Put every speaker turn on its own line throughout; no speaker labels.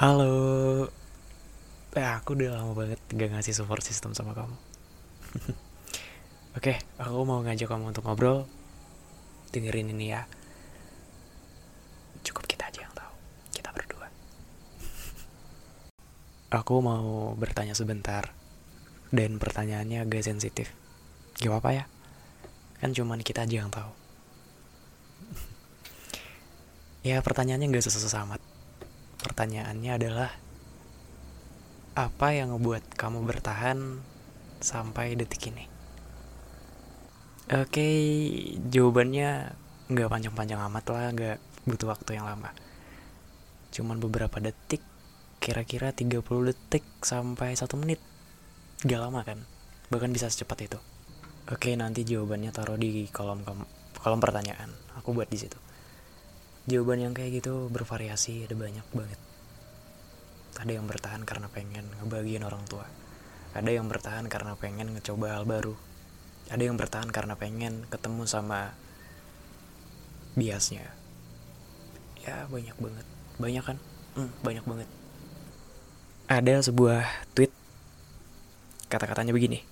Halo. Eh, aku udah lama banget gak ngasih support system sama kamu. Oke, aku mau ngajak kamu untuk ngobrol. Dengerin ini ya. Cukup kita aja yang tahu. Kita berdua. Aku mau bertanya sebentar. Dan pertanyaannya agak sensitif. Gak apa-apa ya? Kan cuman kita aja yang tahu. ya, pertanyaannya gak susah-susah amat. Pertanyaannya adalah apa yang ngebuat kamu bertahan sampai detik ini? Oke, jawabannya nggak panjang-panjang amat lah, nggak butuh waktu yang lama. Cuman beberapa detik, kira-kira 30 detik sampai 1 menit. Gak lama kan? Bahkan bisa secepat itu. Oke, nanti jawabannya taruh di kolom kolom pertanyaan. Aku buat di situ. Jawaban yang kayak gitu bervariasi, ada banyak banget. Ada yang bertahan karena pengen ngebagiin orang tua. Ada yang bertahan karena pengen ngecoba hal baru. Ada yang bertahan karena pengen ketemu sama biasnya. Ya banyak banget. Banyak kan? Hmm, banyak banget. Ada sebuah tweet kata-katanya begini.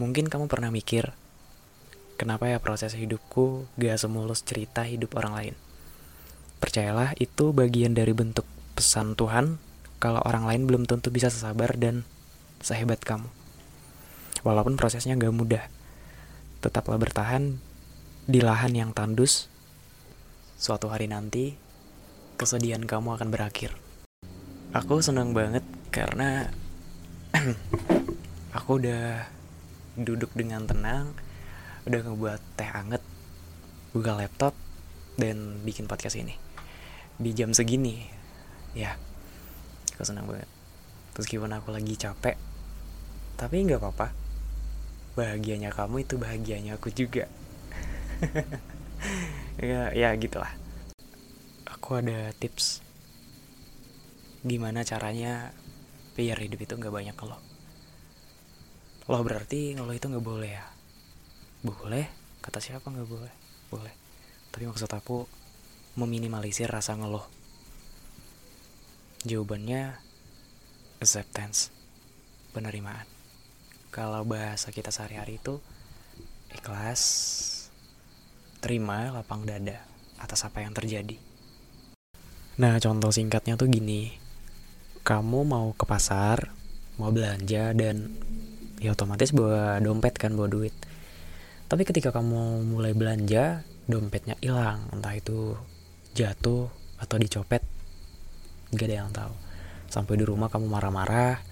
Mungkin kamu pernah mikir, kenapa ya proses hidupku gak semulus cerita hidup orang lain? Percayalah, itu bagian dari bentuk pesan Tuhan kalau orang lain belum tentu bisa sesabar dan sehebat kamu. Walaupun prosesnya gak mudah, tetaplah bertahan di lahan yang tandus. Suatu hari nanti, kesedihan kamu akan berakhir. Aku senang banget karena aku udah duduk dengan tenang, udah ngebuat teh anget, buka laptop, dan bikin podcast ini di jam segini. Ya aku senang banget. Meskipun aku lagi capek tapi nggak apa-apa. Bahagianya kamu itu bahagianya aku juga. Ya ya gitulah. Aku ada tips gimana caranya biar hidup itu nggak banyak lo lo berarti lo itu nggak boleh ya? Boleh? Kata siapa nggak boleh? Boleh. Tapi maksud aku meminimalisir rasa ngeluh. Jawabannya acceptance, penerimaan. Kalau bahasa kita sehari-hari itu ikhlas, terima lapang dada atas apa yang terjadi. Nah, contoh singkatnya tuh gini. Kamu mau ke pasar, mau belanja dan ya otomatis bawa dompet kan, bawa duit. Tapi ketika kamu mulai belanja, dompetnya hilang, entah itu jatuh atau dicopet gak ada yang tahu. Sampai di rumah kamu marah-marah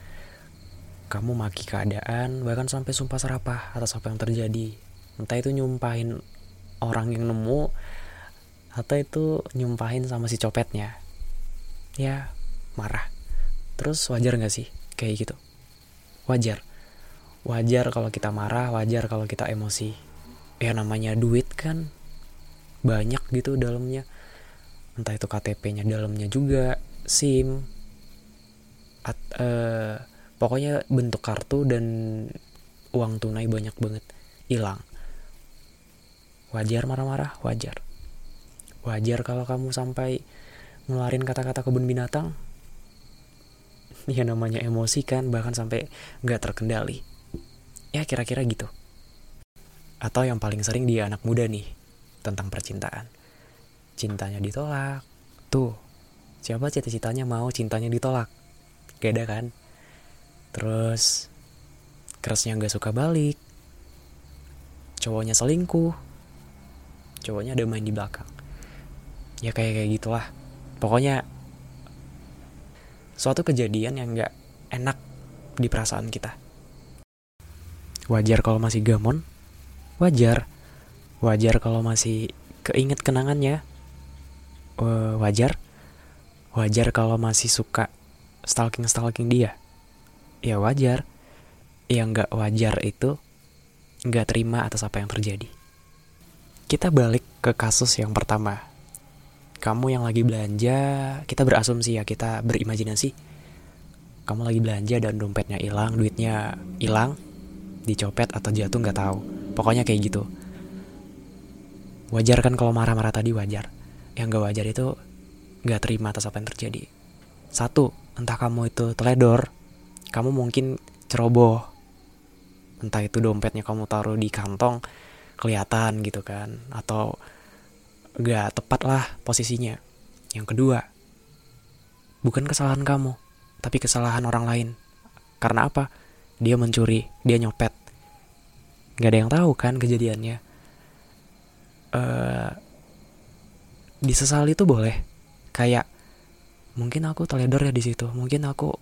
kamu maki keadaan bahkan sampai sumpah serapah atas apa yang terjadi. Entah itu nyumpahin orang yang nemu atau itu nyumpahin sama si copetnya. Ya marah. Terus wajar gak sih kayak gitu? Wajar. Wajar kalau kita marah wajar kalau kita emosi. Ya namanya duit kan banyak gitu dalamnya entah itu KTP-nya dalamnya juga SIM at, uh, pokoknya bentuk kartu dan uang tunai banyak banget hilang. Wajar marah-marah? Wajar. Wajar kalau kamu sampai ngeluarin kata-kata kebun binatang. Ya namanya emosi kan bahkan sampai nggak terkendali. Ya kira-kira gitu. Atau yang paling sering dia anak muda nih tentang percintaan cintanya ditolak. Tuh siapa cita-citanya mau cintanya ditolak? Gak ada kan? Terus kerasnya nggak suka balik. Cowoknya selingkuh. Cowoknya ada main di belakang. Ya kayak kayak gitulah. Pokoknya suatu kejadian yang nggak enak di perasaan kita. Wajar kalau masih gamon. Wajar. Wajar kalau masih keinget kenangannya uh, wajar. Wajar kalau masih suka stalking stalking dia. Ya wajar. Yang nggak wajar itu nggak terima atas apa yang terjadi. Kita balik ke kasus yang pertama. Kamu yang lagi belanja kita berasumsi ya kita berimajinasi. Kamu lagi belanja dan dompetnya hilang duitnya hilang dicopet atau jatuh nggak tahu. Pokoknya kayak gitu. Wajar kan kalau marah-marah tadi wajar yang gak wajar itu gak terima atas apa yang terjadi. Satu entah kamu itu teledor kamu mungkin ceroboh. Entah itu dompetnya kamu taruh di kantong kelihatan gitu kan atau gak tepat lah posisinya. Yang kedua bukan kesalahan kamu tapi kesalahan orang lain. Karena apa? Dia mencuri dia nyopet. Nggak ada yang tahu kan kejadiannya. Uh, disesali itu boleh. Kayak mungkin aku teledor ya di situ. Mungkin aku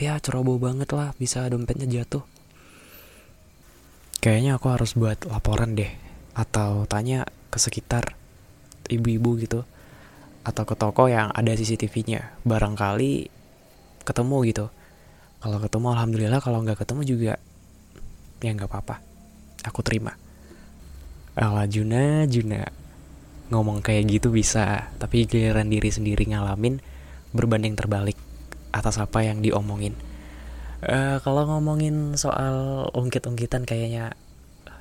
ya ceroboh banget lah bisa dompetnya jatuh. Kayaknya aku harus buat laporan deh. Atau tanya ke sekitar ibu-ibu gitu. Atau ke toko yang ada CCTV-nya barangkali ketemu gitu. Kalau ketemu alhamdulillah. Kalau nggak ketemu juga ya nggak apa-apa. Aku terima. Ala Juna Juna ngomong kayak gitu bisa tapi giliran diri sendiri ngalamin berbanding terbalik atas apa yang diomongin. Uh, kalau ngomongin soal ungkit-ungkitan kayaknya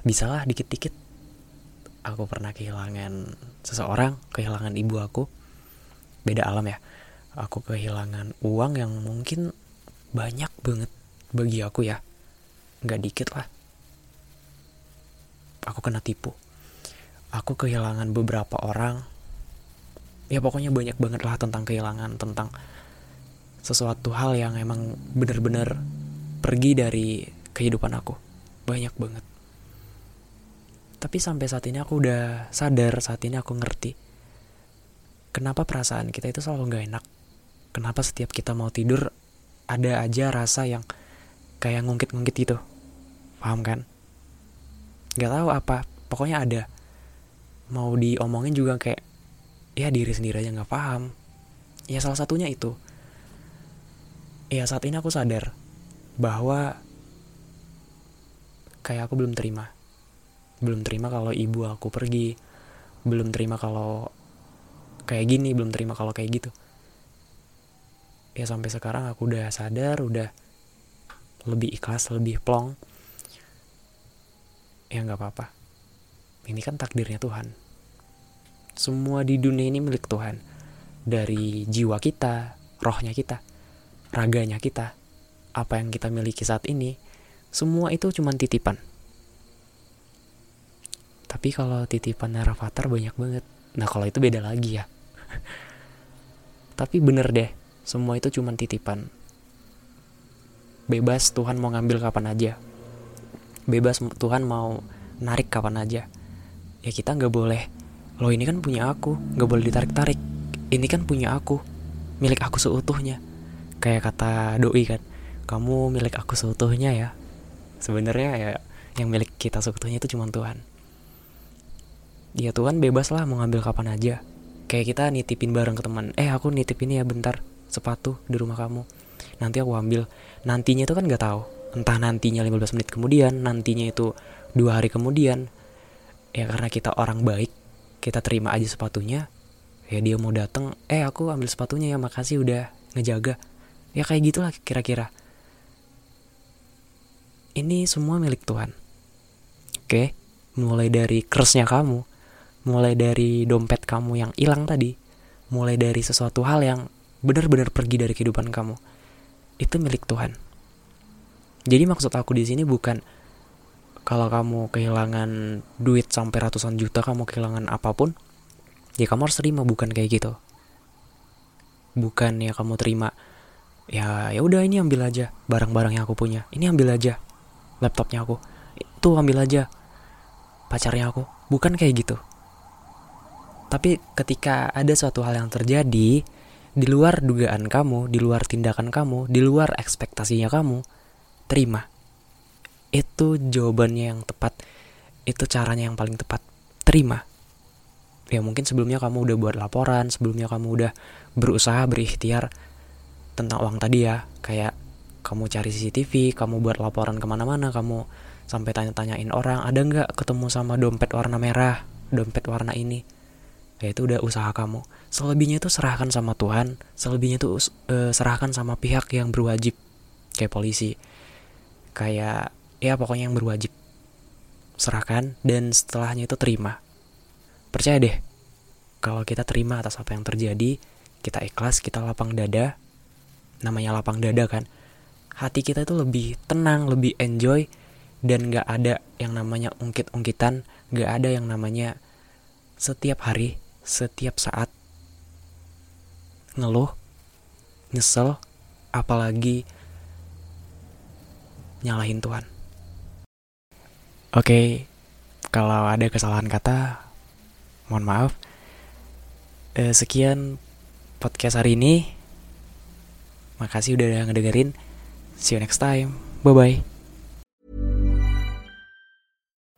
bisa lah dikit-dikit. Aku pernah kehilangan seseorang kehilangan ibu aku. Beda alam ya. Aku kehilangan uang yang mungkin banyak banget bagi aku ya. Nggak dikit lah. Aku kena tipu aku kehilangan beberapa orang. Ya pokoknya banyak banget lah tentang kehilangan tentang sesuatu hal yang emang bener-bener pergi dari kehidupan aku. Banyak banget. Tapi sampai saat ini aku udah sadar saat ini aku ngerti kenapa perasaan kita itu selalu gak enak. Kenapa setiap kita mau tidur ada aja rasa yang kayak ngungkit-ngungkit gitu. Paham kan? Nggak tahu apa pokoknya ada mau diomongin juga kayak ya diri sendiri aja nggak paham. Ya salah satunya itu. Ya saat ini aku sadar bahwa kayak aku belum terima. Belum terima kalau ibu aku pergi. Belum terima kalau kayak gini belum terima kalau kayak gitu. Ya sampai sekarang aku udah sadar udah lebih ikhlas lebih plong. Ya nggak apa-apa ini kan takdirnya Tuhan semua di dunia ini milik Tuhan dari jiwa kita rohnya kita raganya kita apa yang kita miliki saat ini semua itu cuma titipan tapi kalau titipan Rafathar banyak banget nah kalau itu beda lagi ya tapi bener deh semua itu cuma titipan. Bebas Tuhan mau ngambil kapan aja. Bebas Tuhan mau narik kapan aja. Ya kita nggak boleh. Loh ini kan punya aku, nggak boleh ditarik-tarik. Ini kan punya aku, milik aku seutuhnya. Kayak kata doi kan, kamu milik aku seutuhnya ya. Sebenarnya ya yang milik kita seutuhnya itu cuma Tuhan. Ya Tuhan bebas lah mau ngambil kapan aja. Kayak kita nitipin bareng ke teman. Eh aku nitipin ya bentar sepatu di rumah kamu nanti aku ambil nantinya itu kan nggak tahu entah nantinya 15 menit kemudian nantinya itu dua hari kemudian ya karena kita orang baik kita terima aja sepatunya ya dia mau datang eh aku ambil sepatunya ya makasih udah ngejaga. Ya kayak gitulah kira-kira. Ini semua milik Tuhan. Oke mulai dari kersnya kamu mulai dari dompet kamu yang hilang tadi mulai dari sesuatu hal yang benar-benar pergi dari kehidupan kamu itu milik Tuhan. Jadi maksud aku di sini bukan kalau kamu kehilangan duit sampai ratusan juta kamu kehilangan apa pun ya kamu harus terima bukan kayak gitu. Bukan ya kamu terima ya ya udah ini ambil aja barang-barang yang aku punya. Ini ambil aja laptopnya aku. Itu ambil aja pacarnya aku. Bukan kayak gitu. Tapi ketika ada suatu hal yang terjadi di luar dugaan kamu, di luar tindakan kamu, di luar ekspektasinya kamu, terima. Itu jawabannya yang tepat. Itu caranya yang paling tepat. Terima. ya mungkin sebelumnya kamu udah buat laporan sebelumnya kamu udah berusaha berikhtiar tentang uang tadi ya kayak kamu cari CCTV kamu buat laporan ke mana-mana kamu sampai tanya-tanyain orang ada nggak ketemu sama dompet warna merah dompet warna ini ya itu udah usaha kamu selebihnya itu serahkan sama Tuhan selebihnya itu uh, serahkan sama pihak yang berwajib kayak polisi kayak ya pokoknya yang berwajib. Serahkan dan setelahnya itu terima. Percaya deh kalau kita terima atas apa yang terjadi kita ikhlas kita lapang dada. Namanya lapang dada kan. Hati kita itu lebih tenang lebih enjoy dan gak ada yang namanya ungkit-ungkitan gak ada yang namanya setiap hari setiap saat ngeluh nyesel apalagi nyalahin Tuhan oke kalau ada kesalahan kata mohon maaf. Eh, sekian podcast hari ini. Makasih udah ngedengerin. See you next time. Bye bye